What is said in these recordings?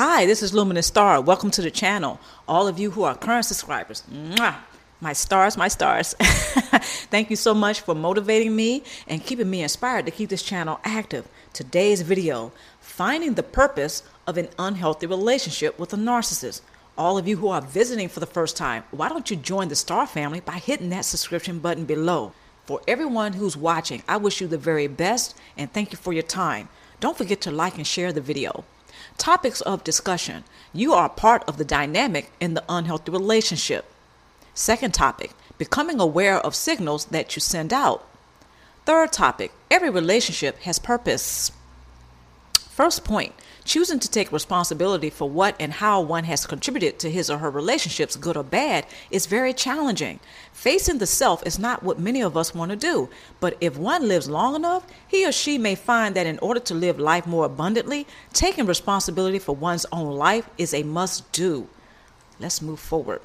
Hi, this is Luminous Star. Welcome to the channel. All of you who are current subscribers, mwah, my stars, my stars. Thank you so much for motivating me and keeping me inspired to keep this channel active. Today's video finding the purpose of an unhealthy relationship with a narcissist. All of you who are visiting for the first time, why don't you join the Star family by hitting that subscription button below? For everyone who's watching, I wish you the very best and thank you for your time. Don't forget to like and share the video. Topics of discussion. You are part of the dynamic in the unhealthy relationship. Second topic, becoming aware of signals that you send out. Third topic, every relationship has purpose. First point, choosing to take responsibility for what and how one has contributed to his or her relationships, good or bad, is very challenging. Facing the self is not what many of us want to do, but if one lives long enough, he or she may find that in order to live life more abundantly, taking responsibility for one's own life is a must do. Let's move forward.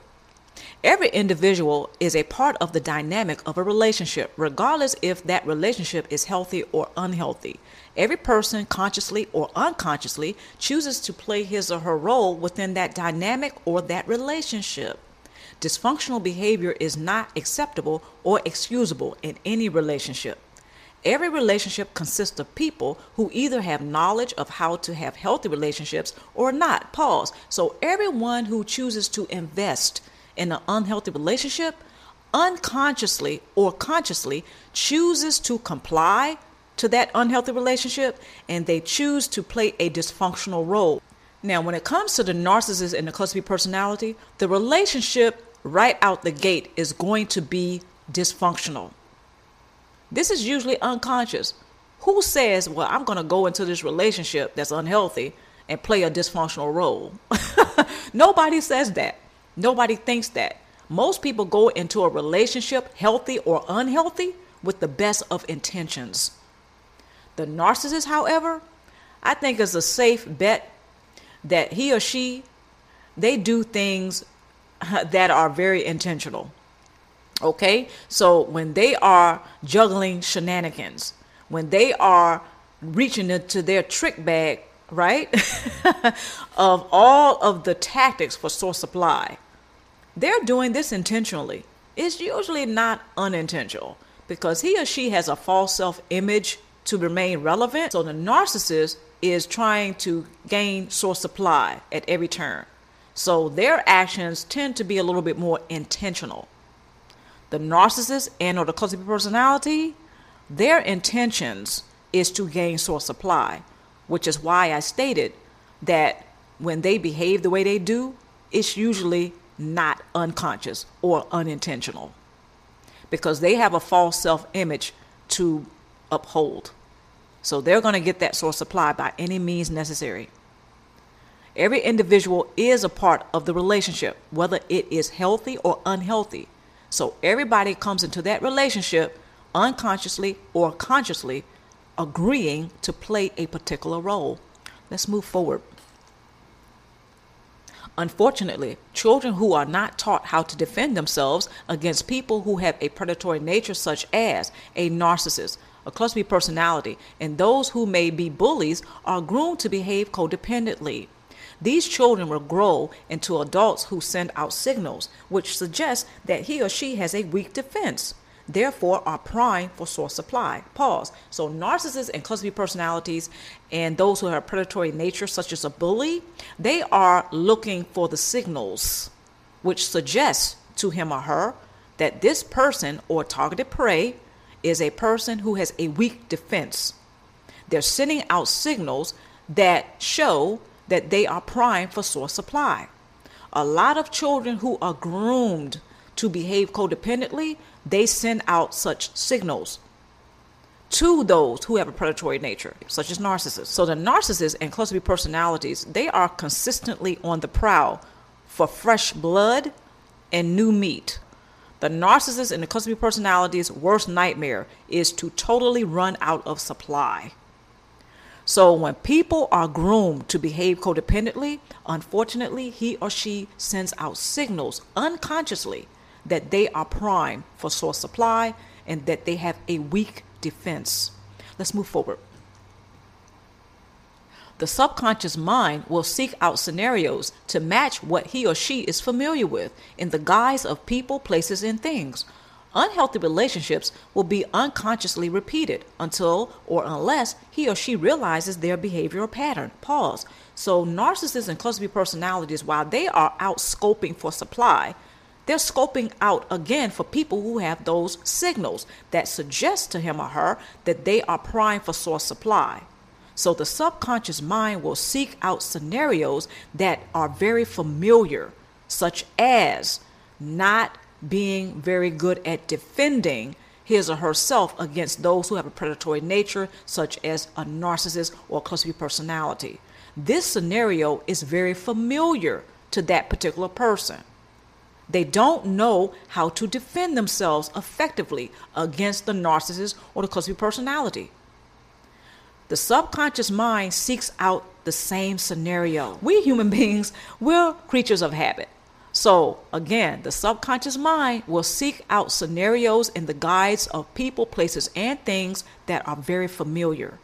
Every individual is a part of the dynamic of a relationship, regardless if that relationship is healthy or unhealthy. Every person, consciously or unconsciously, chooses to play his or her role within that dynamic or that relationship. Dysfunctional behavior is not acceptable or excusable in any relationship. Every relationship consists of people who either have knowledge of how to have healthy relationships or not. Pause. So, everyone who chooses to invest in an unhealthy relationship unconsciously or consciously chooses to comply to that unhealthy relationship and they choose to play a dysfunctional role. Now, when it comes to the narcissist and the cluster B personality, the relationship right out the gate is going to be dysfunctional. This is usually unconscious. Who says, Well, I'm going to go into this relationship that's unhealthy and play a dysfunctional role? Nobody says that. Nobody thinks that. Most people go into a relationship, healthy or unhealthy, with the best of intentions. The narcissist, however, I think is a safe bet that he or she they do things that are very intentional. Okay? So when they are juggling shenanigans, when they are reaching into their trick bag, right? of all of the tactics for source supply, they're doing this intentionally. It's usually not unintentional because he or she has a false self image to remain relevant. So the narcissist is trying to gain source supply at every turn. So their actions tend to be a little bit more intentional. The narcissist and or the cluster personality, their intentions is to gain source supply, which is why I stated that when they behave the way they do, it's usually not unconscious or unintentional because they have a false self image to uphold. So they're going to get that source supply by any means necessary. Every individual is a part of the relationship, whether it is healthy or unhealthy. So everybody comes into that relationship unconsciously or consciously agreeing to play a particular role. Let's move forward. Unfortunately, children who are not taught how to defend themselves against people who have a predatory nature, such as a narcissist, a cluster B personality, and those who may be bullies, are groomed to behave codependently. These children will grow into adults who send out signals which suggest that he or she has a weak defense therefore are prime for source supply. Pause. So narcissists and cluster B personalities and those who have predatory nature, such as a bully, they are looking for the signals which suggest to him or her that this person or targeted prey is a person who has a weak defense. They're sending out signals that show that they are prime for source supply. A lot of children who are groomed to behave codependently, they send out such signals to those who have a predatory nature, such as narcissists. So the narcissists and cluster B personalities, they are consistently on the prowl for fresh blood and new meat. The narcissist and the cluster B personality's worst nightmare is to totally run out of supply. So when people are groomed to behave codependently, unfortunately, he or she sends out signals unconsciously that they are prime for source supply and that they have a weak defense. Let's move forward. The subconscious mind will seek out scenarios to match what he or she is familiar with in the guise of people, places, and things. Unhealthy relationships will be unconsciously repeated until or unless he or she realizes their behavioral pattern. Pause. So, narcissists and cluster B personalities, while they are out scoping for supply, they're scoping out again for people who have those signals that suggest to him or her that they are prime for source supply. So the subconscious mind will seek out scenarios that are very familiar, such as not being very good at defending his or herself against those who have a predatory nature, such as a narcissist or a cluster personality. This scenario is very familiar to that particular person. They don't know how to defend themselves effectively against the narcissist or the cluster personality. The subconscious mind seeks out the same scenario. We human beings, we're creatures of habit. So, again, the subconscious mind will seek out scenarios in the guides of people, places, and things that are very familiar.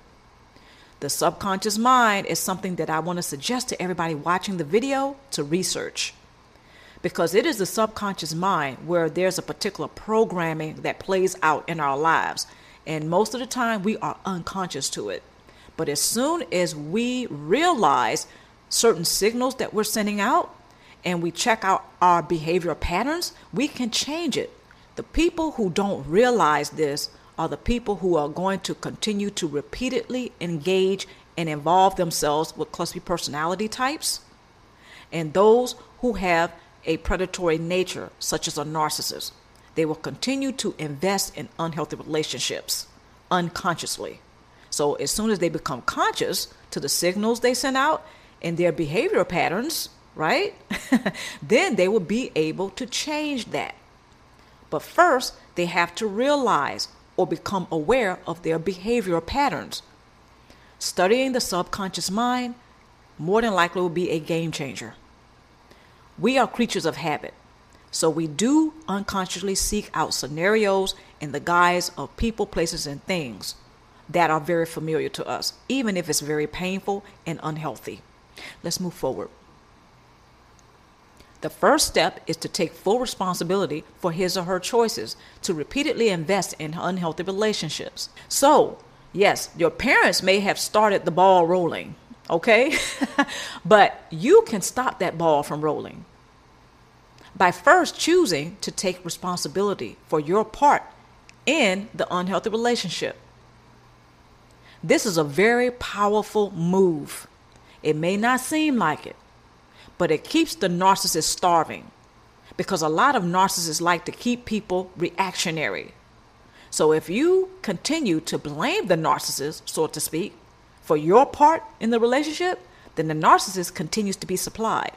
The subconscious mind is something that I want to suggest to everybody watching the video to research because it is the subconscious mind where there's a particular programming that plays out in our lives. And most of the time, we are unconscious to it. But as soon as we realize certain signals that we're sending out and we check out our behavioral patterns, we can change it. The people who don't realize this are the people who are going to continue to repeatedly engage and involve themselves with cluster personality types and those who have a predatory nature, such as a narcissist. They will continue to invest in unhealthy relationships unconsciously. So as soon as they become conscious to the signals they send out and their behavioral patterns, right? then they will be able to change that. But first, they have to realize or become aware of their behavioral patterns. Studying the subconscious mind more than likely will be a game changer. We are creatures of habit, so we do unconsciously seek out scenarios in the guise of people, places, and things that are very familiar to us, even if it's very painful and unhealthy. Let's move forward. The first step is to take full responsibility for his or her choices to repeatedly invest in unhealthy relationships. So, yes, your parents may have started the ball rolling, okay? but you can stop that ball from rolling by first choosing to take responsibility for your part in the unhealthy relationship. This is a very powerful move. It may not seem like it, but it keeps the narcissist starving because a lot of narcissists like to keep people reactionary. So if you continue to blame the narcissist, so to speak, for your part in the relationship, then the narcissist continues to be supplied.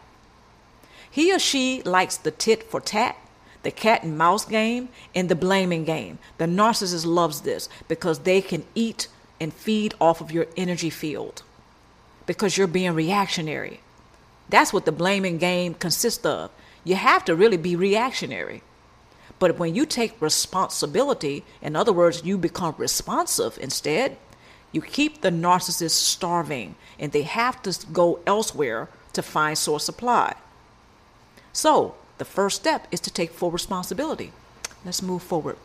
He or she likes the tit for tat, the cat and mouse game, and the blaming game. The narcissist loves this because they can eat and feed off of your energy field because you're being reactionary. That's what the blaming game consists of. You have to really be reactionary. But when you take responsibility, in other words, you become responsive instead, you keep the narcissist starving and they have to go elsewhere to find source supply. So, the first step is to take full responsibility. Let's move forward.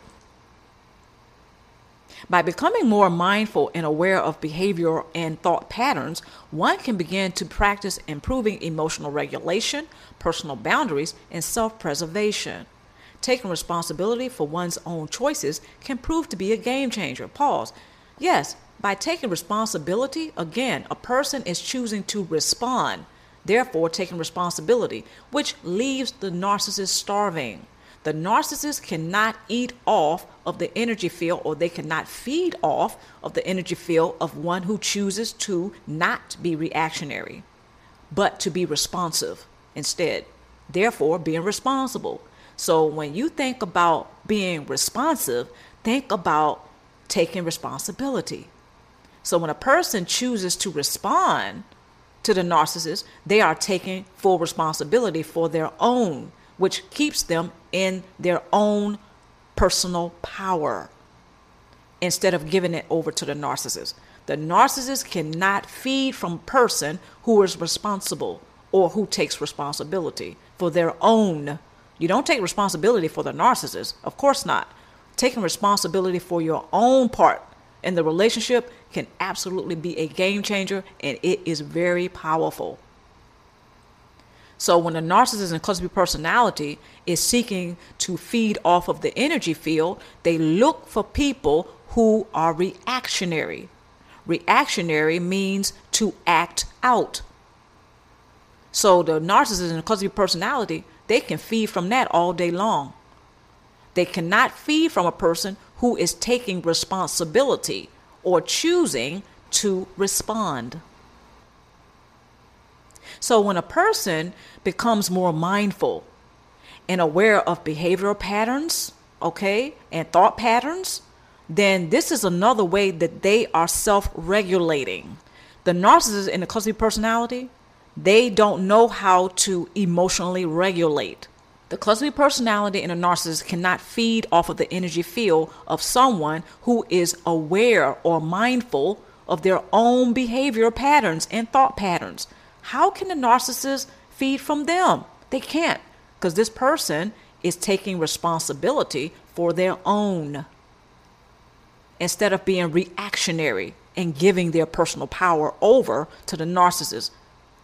By becoming more mindful and aware of behavior and thought patterns, one can begin to practice improving emotional regulation, personal boundaries, and self preservation. Taking responsibility for one's own choices can prove to be a game changer. Pause. Yes, by taking responsibility, again, a person is choosing to respond, therefore taking responsibility, which leaves the narcissist starving. The narcissist cannot eat off of the energy field or they cannot feed off of the energy field of one who chooses to not be reactionary, but to be responsive instead. Therefore, being responsible. So when you think about being responsive, think about taking responsibility. So when a person chooses to respond to the narcissist, they are taking full responsibility for their own which keeps them in their own personal power instead of giving it over to the narcissist. The narcissist cannot feed from person who is responsible or who takes responsibility for their own. You don't take responsibility for the narcissist. Of course not. Taking responsibility for your own part in the relationship can absolutely be a game changer and it is very powerful. So when a narcissist and cluster B personality is seeking to feed off of the energy field, they look for people who are reactionary. Reactionary means to act out. So the narcissist and cluster B personality, they can feed from that all day long. They cannot feed from a person who is taking responsibility or choosing to respond. So when a person becomes more mindful and aware of behavioral patterns, okay, and thought patterns, then this is another way that they are self regulating. The narcissist in the cluster personality, they don't know how to emotionally regulate. The cluster personality in a narcissist cannot feed off of the energy field of someone who is aware or mindful of their own behavior patterns and thought patterns. How can the narcissist feed from them? They can't because this person is taking responsibility for their own instead of being reactionary and giving their personal power over to the narcissist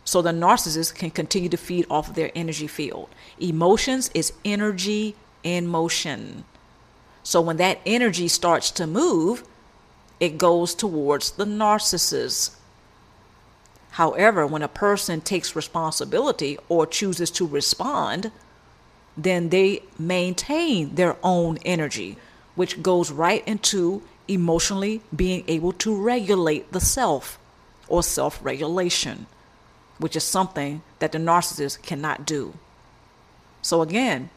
so the narcissist can continue to feed off of their energy field. Emotions is energy in motion. So when that energy starts to move, it goes towards the narcissist. However, when a person takes responsibility or chooses to respond, then they maintain their own energy, which goes right into emotionally being able to regulate the self or self regulation, which is something that the narcissist cannot do. So, again,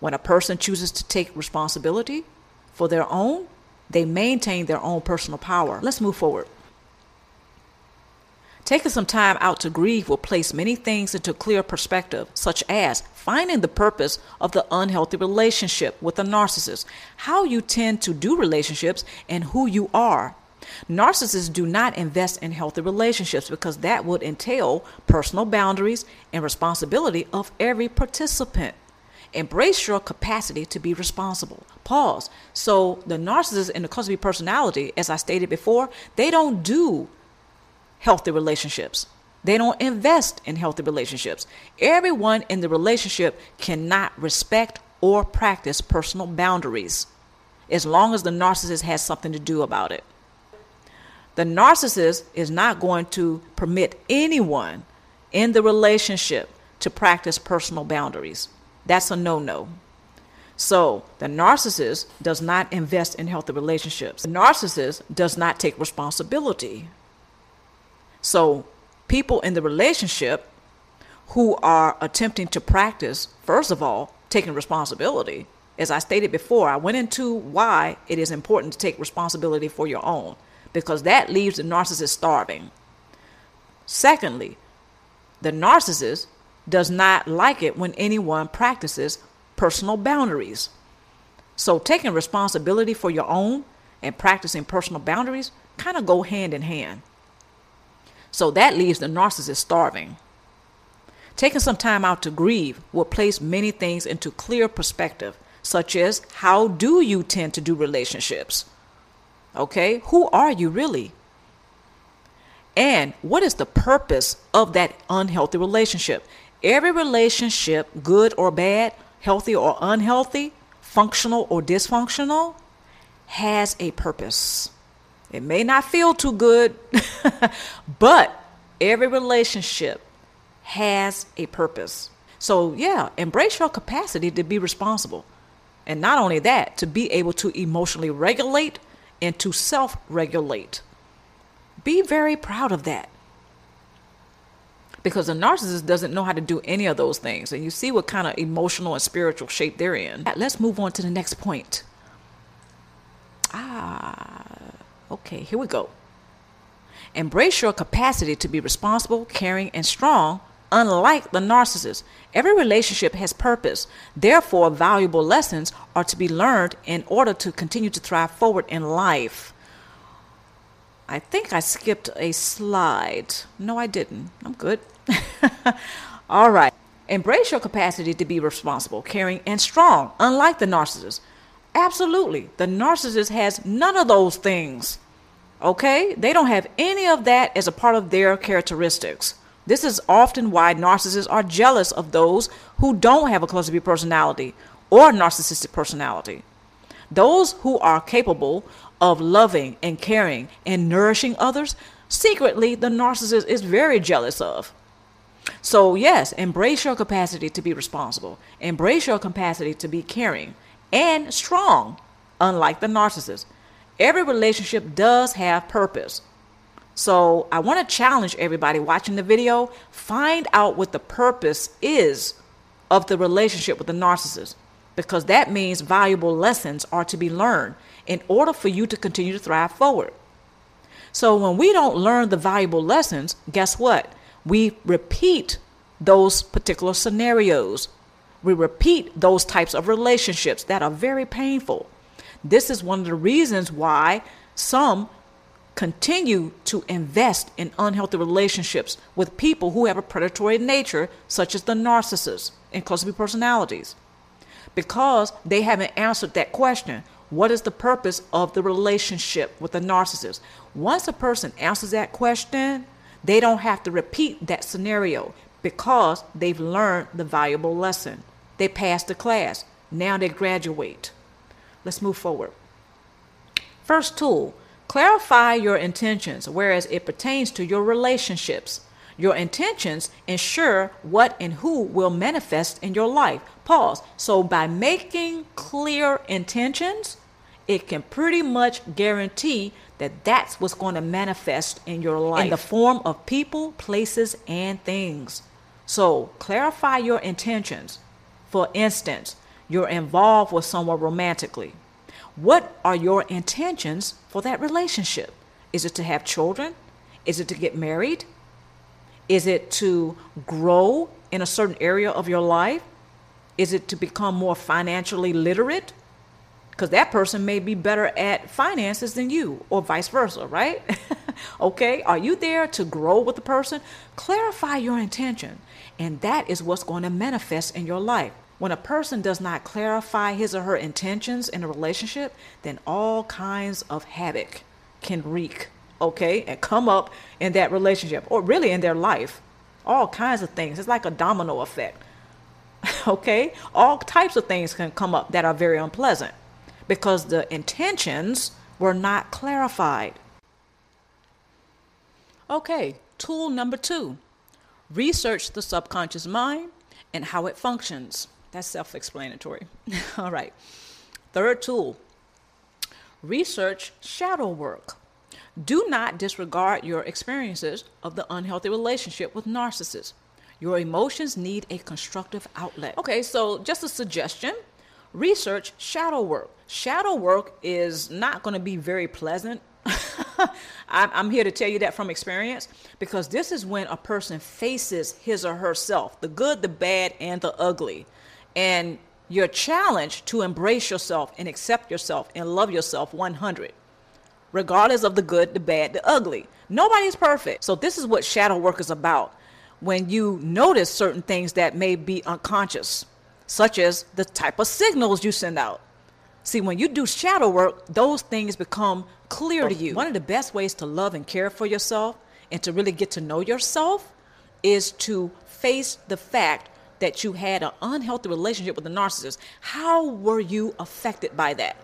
when a person chooses to take responsibility for their own, they maintain their own personal power. Let's move forward. Taking some time out to grieve will place many things into clear perspective, such as finding the purpose of the unhealthy relationship with a narcissist, how you tend to do relationships, and who you are. Narcissists do not invest in healthy relationships because that would entail personal boundaries and responsibility of every participant. Embrace your capacity to be responsible. Pause. So, the narcissist and the cluster B personality, as I stated before, they don't do healthy relationships. They don't invest in healthy relationships. Everyone in the relationship cannot respect or practice personal boundaries as long as the narcissist has something to do about it. The narcissist is not going to permit anyone in the relationship to practice personal boundaries. That's a no no. So, the narcissist does not invest in healthy relationships. The narcissist does not take responsibility so, people in the relationship who are attempting to practice, first of all, taking responsibility. As I stated before, I went into why it is important to take responsibility for your own, because that leaves the narcissist starving. Secondly, the narcissist does not like it when anyone practices personal boundaries. So, taking responsibility for your own and practicing personal boundaries kind of go hand in hand. So that leaves the narcissist starving. Taking some time out to grieve will place many things into clear perspective, such as how do you tend to do relationships? Okay, who are you really? And what is the purpose of that unhealthy relationship? Every relationship, good or bad, healthy or unhealthy, functional or dysfunctional, has a purpose. It may not feel too good, but every relationship has a purpose. So, yeah, embrace your capacity to be responsible. And not only that, to be able to emotionally regulate and to self regulate. Be very proud of that. Because a narcissist doesn't know how to do any of those things. And you see what kind of emotional and spiritual shape they're in. Let's move on to the next point. Ah, Okay, here we go. Embrace your capacity to be responsible, caring, and strong, unlike the narcissist. Every relationship has purpose. Therefore, valuable lessons are to be learned in order to continue to thrive forward in life. I think I skipped a slide. No, I didn't. I'm good. All right. Embrace your capacity to be responsible, caring, and strong, unlike the narcissist. Absolutely. The narcissist has none of those things. Okay? They don't have any of that as a part of their characteristics. This is often why narcissists are jealous of those who don't have a cluster B personality or narcissistic personality. Those who are capable of loving and caring and nourishing others, secretly, the narcissist is very jealous of. So, yes, embrace your capacity to be responsible, embrace your capacity to be caring and strong, unlike the narcissist. Every relationship does have purpose. So, I want to challenge everybody watching the video find out what the purpose is of the relationship with the narcissist because that means valuable lessons are to be learned in order for you to continue to thrive forward. So when we don't learn the valuable lessons, guess what? We repeat those particular scenarios. We repeat those types of relationships that are very painful. This is one of the reasons why some continue to invest in unhealthy relationships with people who have a predatory nature, such as the narcissists and cluster B personalities because they haven't answered that question. What is the purpose of the relationship with the narcissist? Once a person answers that question, they don't have to repeat that scenario because they've learned the valuable lesson. They passed the class. Now they graduate. Let's move forward. First tool clarify your intentions, whereas it pertains to your relationships. Your intentions ensure what and who will manifest in your life. Pause. So, by making clear intentions, it can pretty much guarantee that that's what's going to manifest in your life in the form of people, places, and things. So, clarify your intentions. For instance, you're involved with someone romantically. What are your intentions for that relationship? Is it to have children? Is it to get married? Is it to grow in a certain area of your life? Is it to become more financially literate? Because that person may be better at finances than you, or vice versa, right? okay, are you there to grow with the person? Clarify your intention, and that is what's going to manifest in your life. When a person does not clarify his or her intentions in a relationship, then all kinds of havoc can wreak okay, and come up in that relationship or really in their life. All kinds of things. It's like a domino effect. okay? All types of things can come up that are very unpleasant because the intentions were not clarified. Okay, tool number two research the subconscious mind and how it functions. That's self explanatory. All right. Third tool research shadow work. Do not disregard your experiences of the unhealthy relationship with narcissists. Your emotions need a constructive outlet. Okay, so just a suggestion research shadow work. Shadow work is not going to be very pleasant. I'm here to tell you that from experience because this is when a person faces his or herself the good, the bad, and the ugly. And you're challenged to embrace yourself and accept yourself and love yourself 100 regardless of the good, the bad, the ugly. Nobody's perfect. So, this is what shadow work is about. When you notice certain things that may be unconscious, such as the type of signals you send out. See, when you do shadow work, those things become clear to you. One of the best ways to love and care for yourself and to really get to know yourself is to face the fact that you had an unhealthy relationship with a narcissist. How were you affected by that?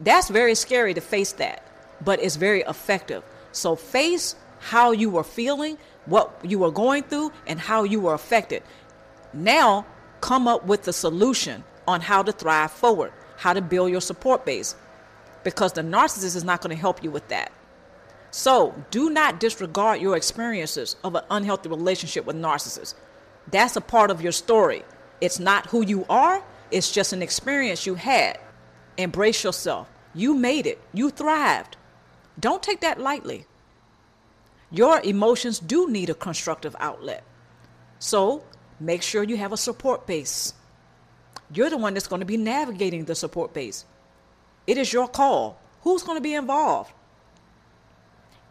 That's very scary to face that but it's very effective. So face how you were feeling, what you were going through, and how you were affected. Now come up with the solution on how to thrive forward, how to build your support base, because the narcissist is not going to help you with that. So do not disregard your experiences of an unhealthy relationship with narcissists. That's a part of your story. It's not who you are, it's just an experience you had. Embrace yourself. You made it, you thrived. Don't take that lightly. Your emotions do need a constructive outlet. So make sure you have a support base. You're the one that's going to be navigating the support base. It is your call. Who's going to be involved?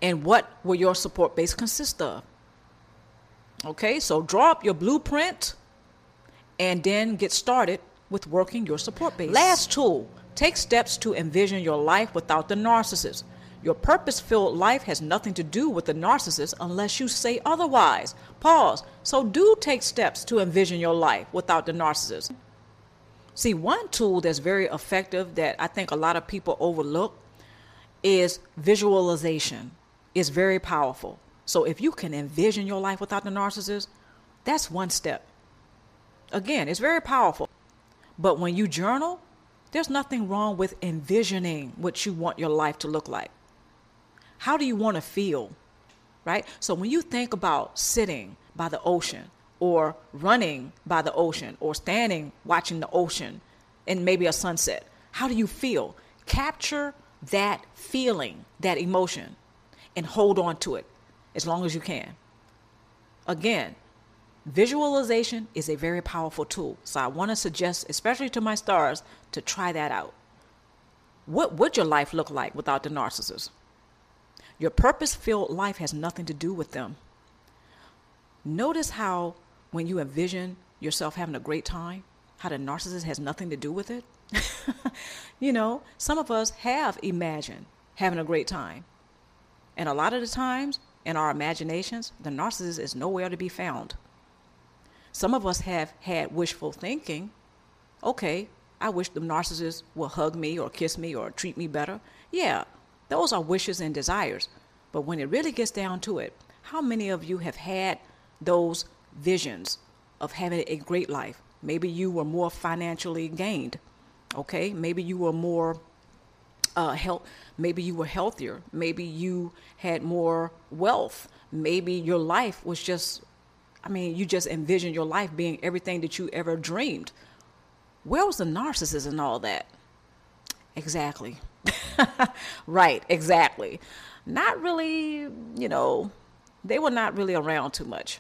And what will your support base consist of? Okay, so draw up your blueprint and then get started with working your support base. Last tool take steps to envision your life without the narcissist. Your purpose filled life has nothing to do with the narcissist unless you say otherwise. Pause. So, do take steps to envision your life without the narcissist. See, one tool that's very effective that I think a lot of people overlook is visualization. It's very powerful. So, if you can envision your life without the narcissist, that's one step. Again, it's very powerful. But when you journal, there's nothing wrong with envisioning what you want your life to look like. How do you want to feel? Right? So when you think about sitting by the ocean or running by the ocean or standing watching the ocean and maybe a sunset, how do you feel? Capture that feeling, that emotion, and hold on to it as long as you can. Again, visualization is a very powerful tool. So I want to suggest, especially to my stars, to try that out. What would your life look like without the narcissist? Your purpose filled life has nothing to do with them. Notice how, when you envision yourself having a great time, how the narcissist has nothing to do with it. you know, some of us have imagined having a great time. And a lot of the times, in our imaginations, the narcissist is nowhere to be found. Some of us have had wishful thinking. Okay, I wish the narcissist will hug me or kiss me or treat me better. Yeah, those are wishes and desires. But when it really gets down to it, how many of you have had those visions of having a great life? Maybe you were more financially gained. Okay, maybe you were more uh, health. Maybe you were healthier. Maybe you had more wealth. Maybe your life was just, I mean, you just envisioned your life being everything that you ever dreamed. Where was the narcissist in all that? Exactly. right, exactly. Not really, you know, they were not really around too much.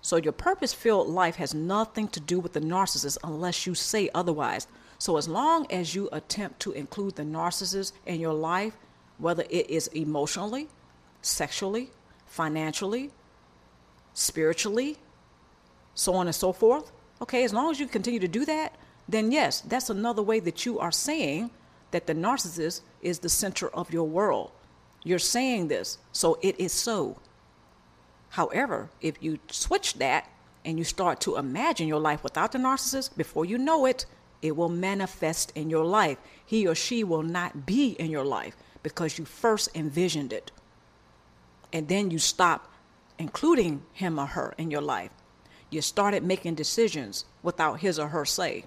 So your purpose filled life has nothing to do with the narcissist unless you say otherwise. So as long as you attempt to include the narcissist in your life, whether it is emotionally, sexually, financially, spiritually, so on and so forth, okay, as long as you continue to do that, then yes, that's another way that you are saying that the narcissist is the center of your world. You're saying this, so it is so. However, if you switch that and you start to imagine your life without the narcissist, before you know it, it will manifest in your life. He or she will not be in your life because you first envisioned it. And then you stop including him or her in your life. You started making decisions without his or her say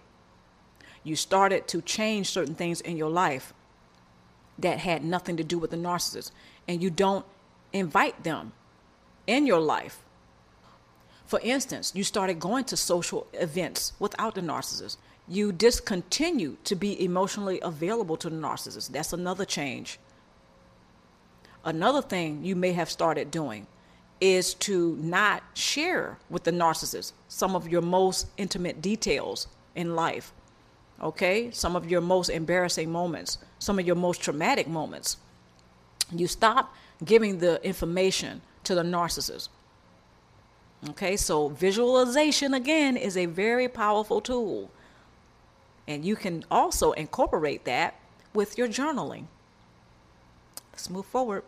you started to change certain things in your life that had nothing to do with the narcissist, and you don't invite them in your life. For instance, you started going to social events without the narcissist. You discontinue to be emotionally available to the narcissist. That's another change. Another thing you may have started doing is to not share with the narcissist some of your most intimate details in life okay? Some of your most embarrassing moments, some of your most traumatic moments. You stop giving the information to the narcissist. Okay, so visualization again is a very powerful tool. And you can also incorporate that with your journaling. Let's move forward.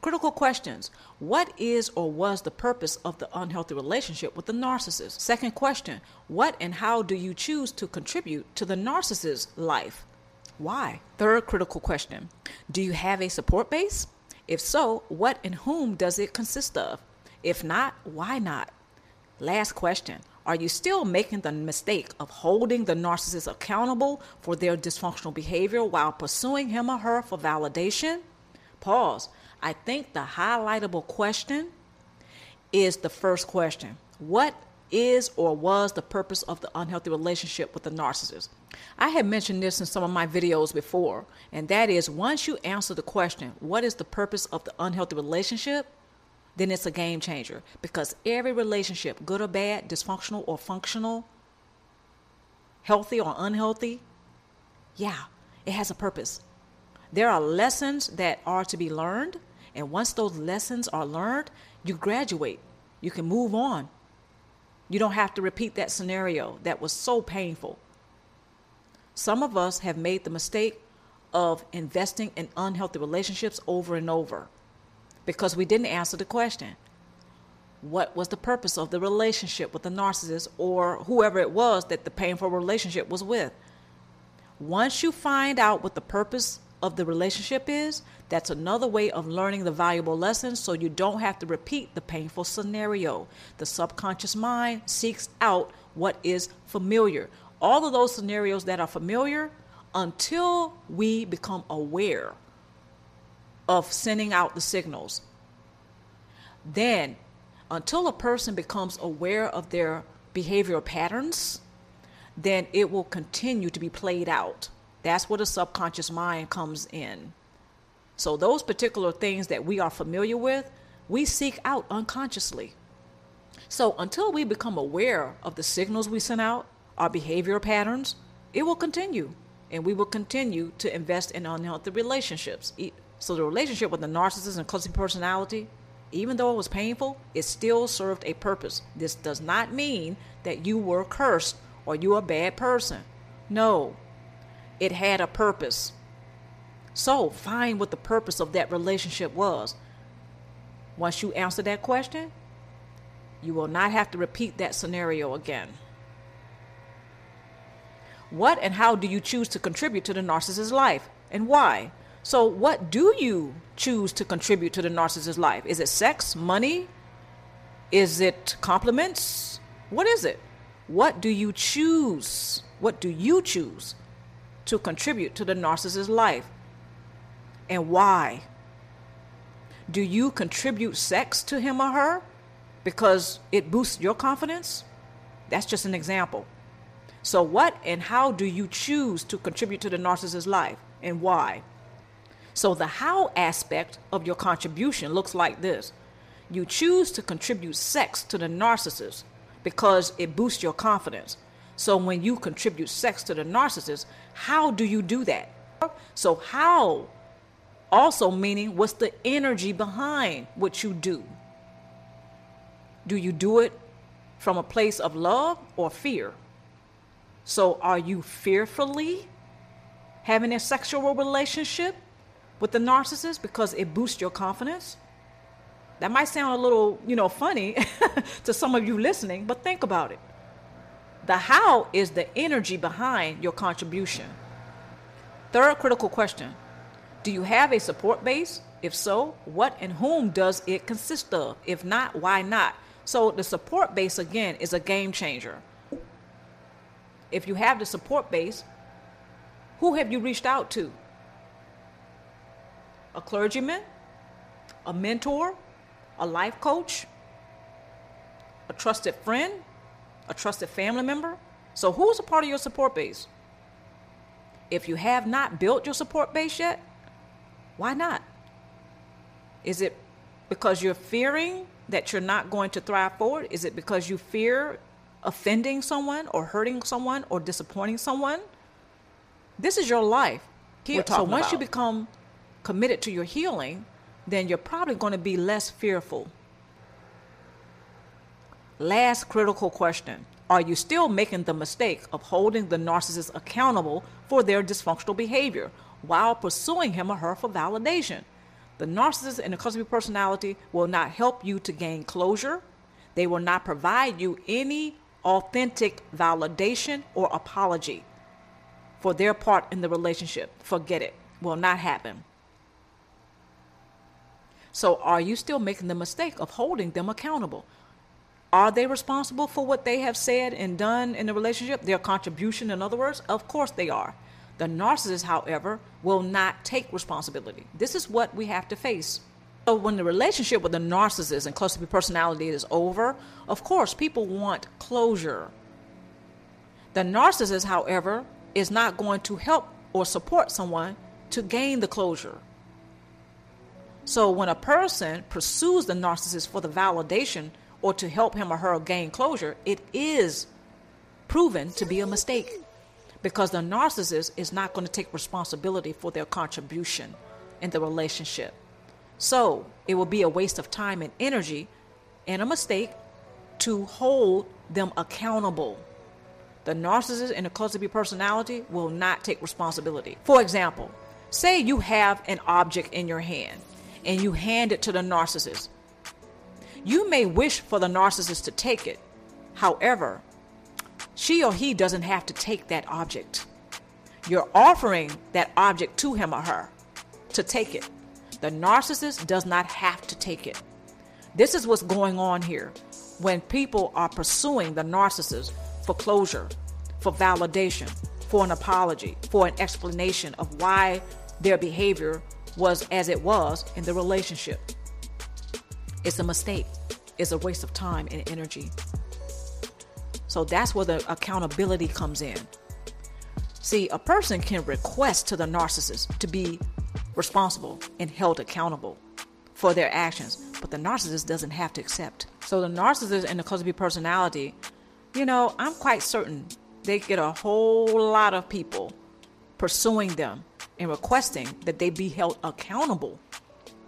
Critical questions What is or was the purpose of the unhealthy relationship with the narcissist? Second question What and how do you choose to contribute to the narcissist's life? Why? Third critical question Do you have a support base? If so, what and whom does it consist of? If not, why not? Last question Are you still making the mistake of holding the narcissist accountable for their dysfunctional behavior while pursuing him or her for validation? Pause. I think the highlightable question is the first question What is or was the purpose of the unhealthy relationship with the narcissist? I had mentioned this in some of my videos before, and that is once you answer the question, What is the purpose of the unhealthy relationship? Then it's a game changer because every relationship, good or bad, dysfunctional or functional, healthy or unhealthy, yeah, it has a purpose. There are lessons that are to be learned, And once those lessons are learned, you graduate. You can move on. You don't have to repeat that scenario that was so painful. Some of us have made the mistake of investing in unhealthy relationships over and over because we didn't answer the question what was the purpose of the relationship with the narcissist or whoever it was that the painful relationship was with. Once you find out what the purpose of the relationship is, that's another way of learning the valuable lessons so you don't have to repeat the painful scenario. The subconscious mind seeks out what is familiar. All of those scenarios that are familiar until we become aware of sending out the signals. Then until a person becomes aware of their behavioral patterns, then it will continue to be played out. That's where the subconscious mind comes in. So, those particular things that we are familiar with, we seek out unconsciously. So, until we become aware of the signals we send out, our behavioral patterns, it will continue. And we will continue to invest in unhealthy relationships. So, the relationship with the narcissist and cluster B personality even though it was painful, it still served a purpose. This does not mean that you were cursed or you're a bad person. No, it had a purpose. So find what the purpose of that relationship was. Once you answer that question, you will not have to repeat that scenario again. What and how do you choose to contribute to the narcissist's life and why? So, what do you choose to contribute to the narcissist's life? Is it sex, money? Is it compliments? What is it? What do you choose? What do you choose to contribute to the narcissist's life? And why? Do you contribute sex to him or her because it boosts your confidence? That's just an example. So, what and how do you choose to contribute to the narcissist's life and why? So the how aspect of your contribution looks like this you choose to contribute sex to the narcissist because it boosts your confidence. So when you contribute sex to the narcissist, how do you do that? So, how also meaning what's the energy behind what you do? Do you do it from a place of love or fear? So, are you fearfully having a sexual relationship? With the narcissist because it boosts your confidence. That might sound a little, you know, funny to some of you listening, but think about it. The how is the energy behind your contribution. Third critical question Do you have a support base? If so, what and whom does it consist of? If not, why not? So, the support base again is a game changer. If you have the support base, who have you reached out to? A clergyman, a mentor, a life coach, a trusted friend, a trusted family member. So, who's a part of your support base? If you have not built your support base yet, why not? Is it because you're fearing that you're not going to thrive forward? Is it because you fear offending someone or hurting someone or disappointing someone? This is your life. so once about. you become committed to your healing, then you're probably going to be less fearful. Last critical question Are you still making the mistake of holding the narcissist accountable for their dysfunctional behavior while pursuing him or her for validation? The narcissist and the cluster B personality will not help you to gain closure. They will not provide you any authentic validation or apology for their part in the relationship. Forget it. Will not happen. So are you still making the mistake of holding them accountable? Are they responsible for what they have said and done in the relationship? Their contribution, in other words? Of course they are. The narcissist, however, will not take responsibility. This is what we have to face. So when the relationship with the narcissist and cluster personality is over, of course, people want closure. The narcissist, however, is not going to help or support someone to gain the closure. So when a person pursues the narcissist for the validation or to help him or her gain closure, it is proven to be a mistake because the narcissist is not going to take responsibility for their contribution in the relationship. So it will be a waste of time and energy and a mistake to hold them accountable. The narcissist and the cluster B personality will not take responsibility. For example, say you have an object in your hand and you hand it to the narcissist. You may wish for the narcissist to take it. However, she or he doesn't have to take that object. You're offering that object to him or her to take it. The narcissist does not have to take it. This is what's going on here when people are pursuing the narcissist for closure, for validation, for an apology, for an explanation of why their behavior was as it was in the relationship. It's a mistake, it's a waste of time and energy. So that's where the accountability comes in. See, a person can request to the narcissist to be responsible and held accountable for their actions, but the narcissist doesn't have to accept. So the narcissist and the cluster B personality, you know, I'm quite certain they get a whole lot of people pursuing them and requesting that they be held accountable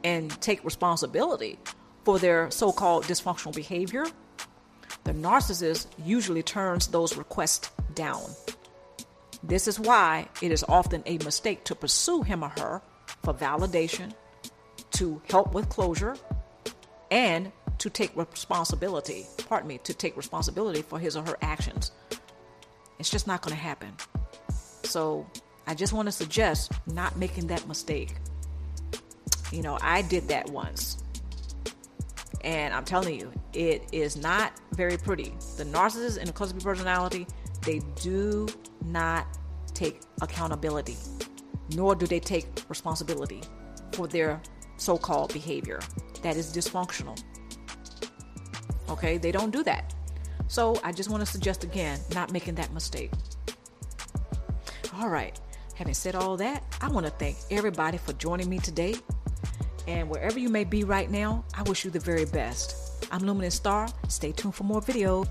and take responsibility for their so called dysfunctional behavior. The narcissist usually turns those requests down. This is why it is often a mistake to pursue him or her for validation, to help with closure, and to take responsibility, pardon me, to take responsibility for his or her actions. It's just not going to happen. So I just want to suggest not making that mistake. You know, I did that once. And I'm telling you, it is not very pretty. The narcissist and the cluster personality, they do not take accountability, nor do they take responsibility for their so called behavior that is dysfunctional. Okay, they don't do that. So I just want to suggest again, not making that mistake. All right, having said all that, I want to thank everybody for joining me today. And wherever you may be right now, I wish you the very best. I'm Luminous Star. Stay tuned for more videos.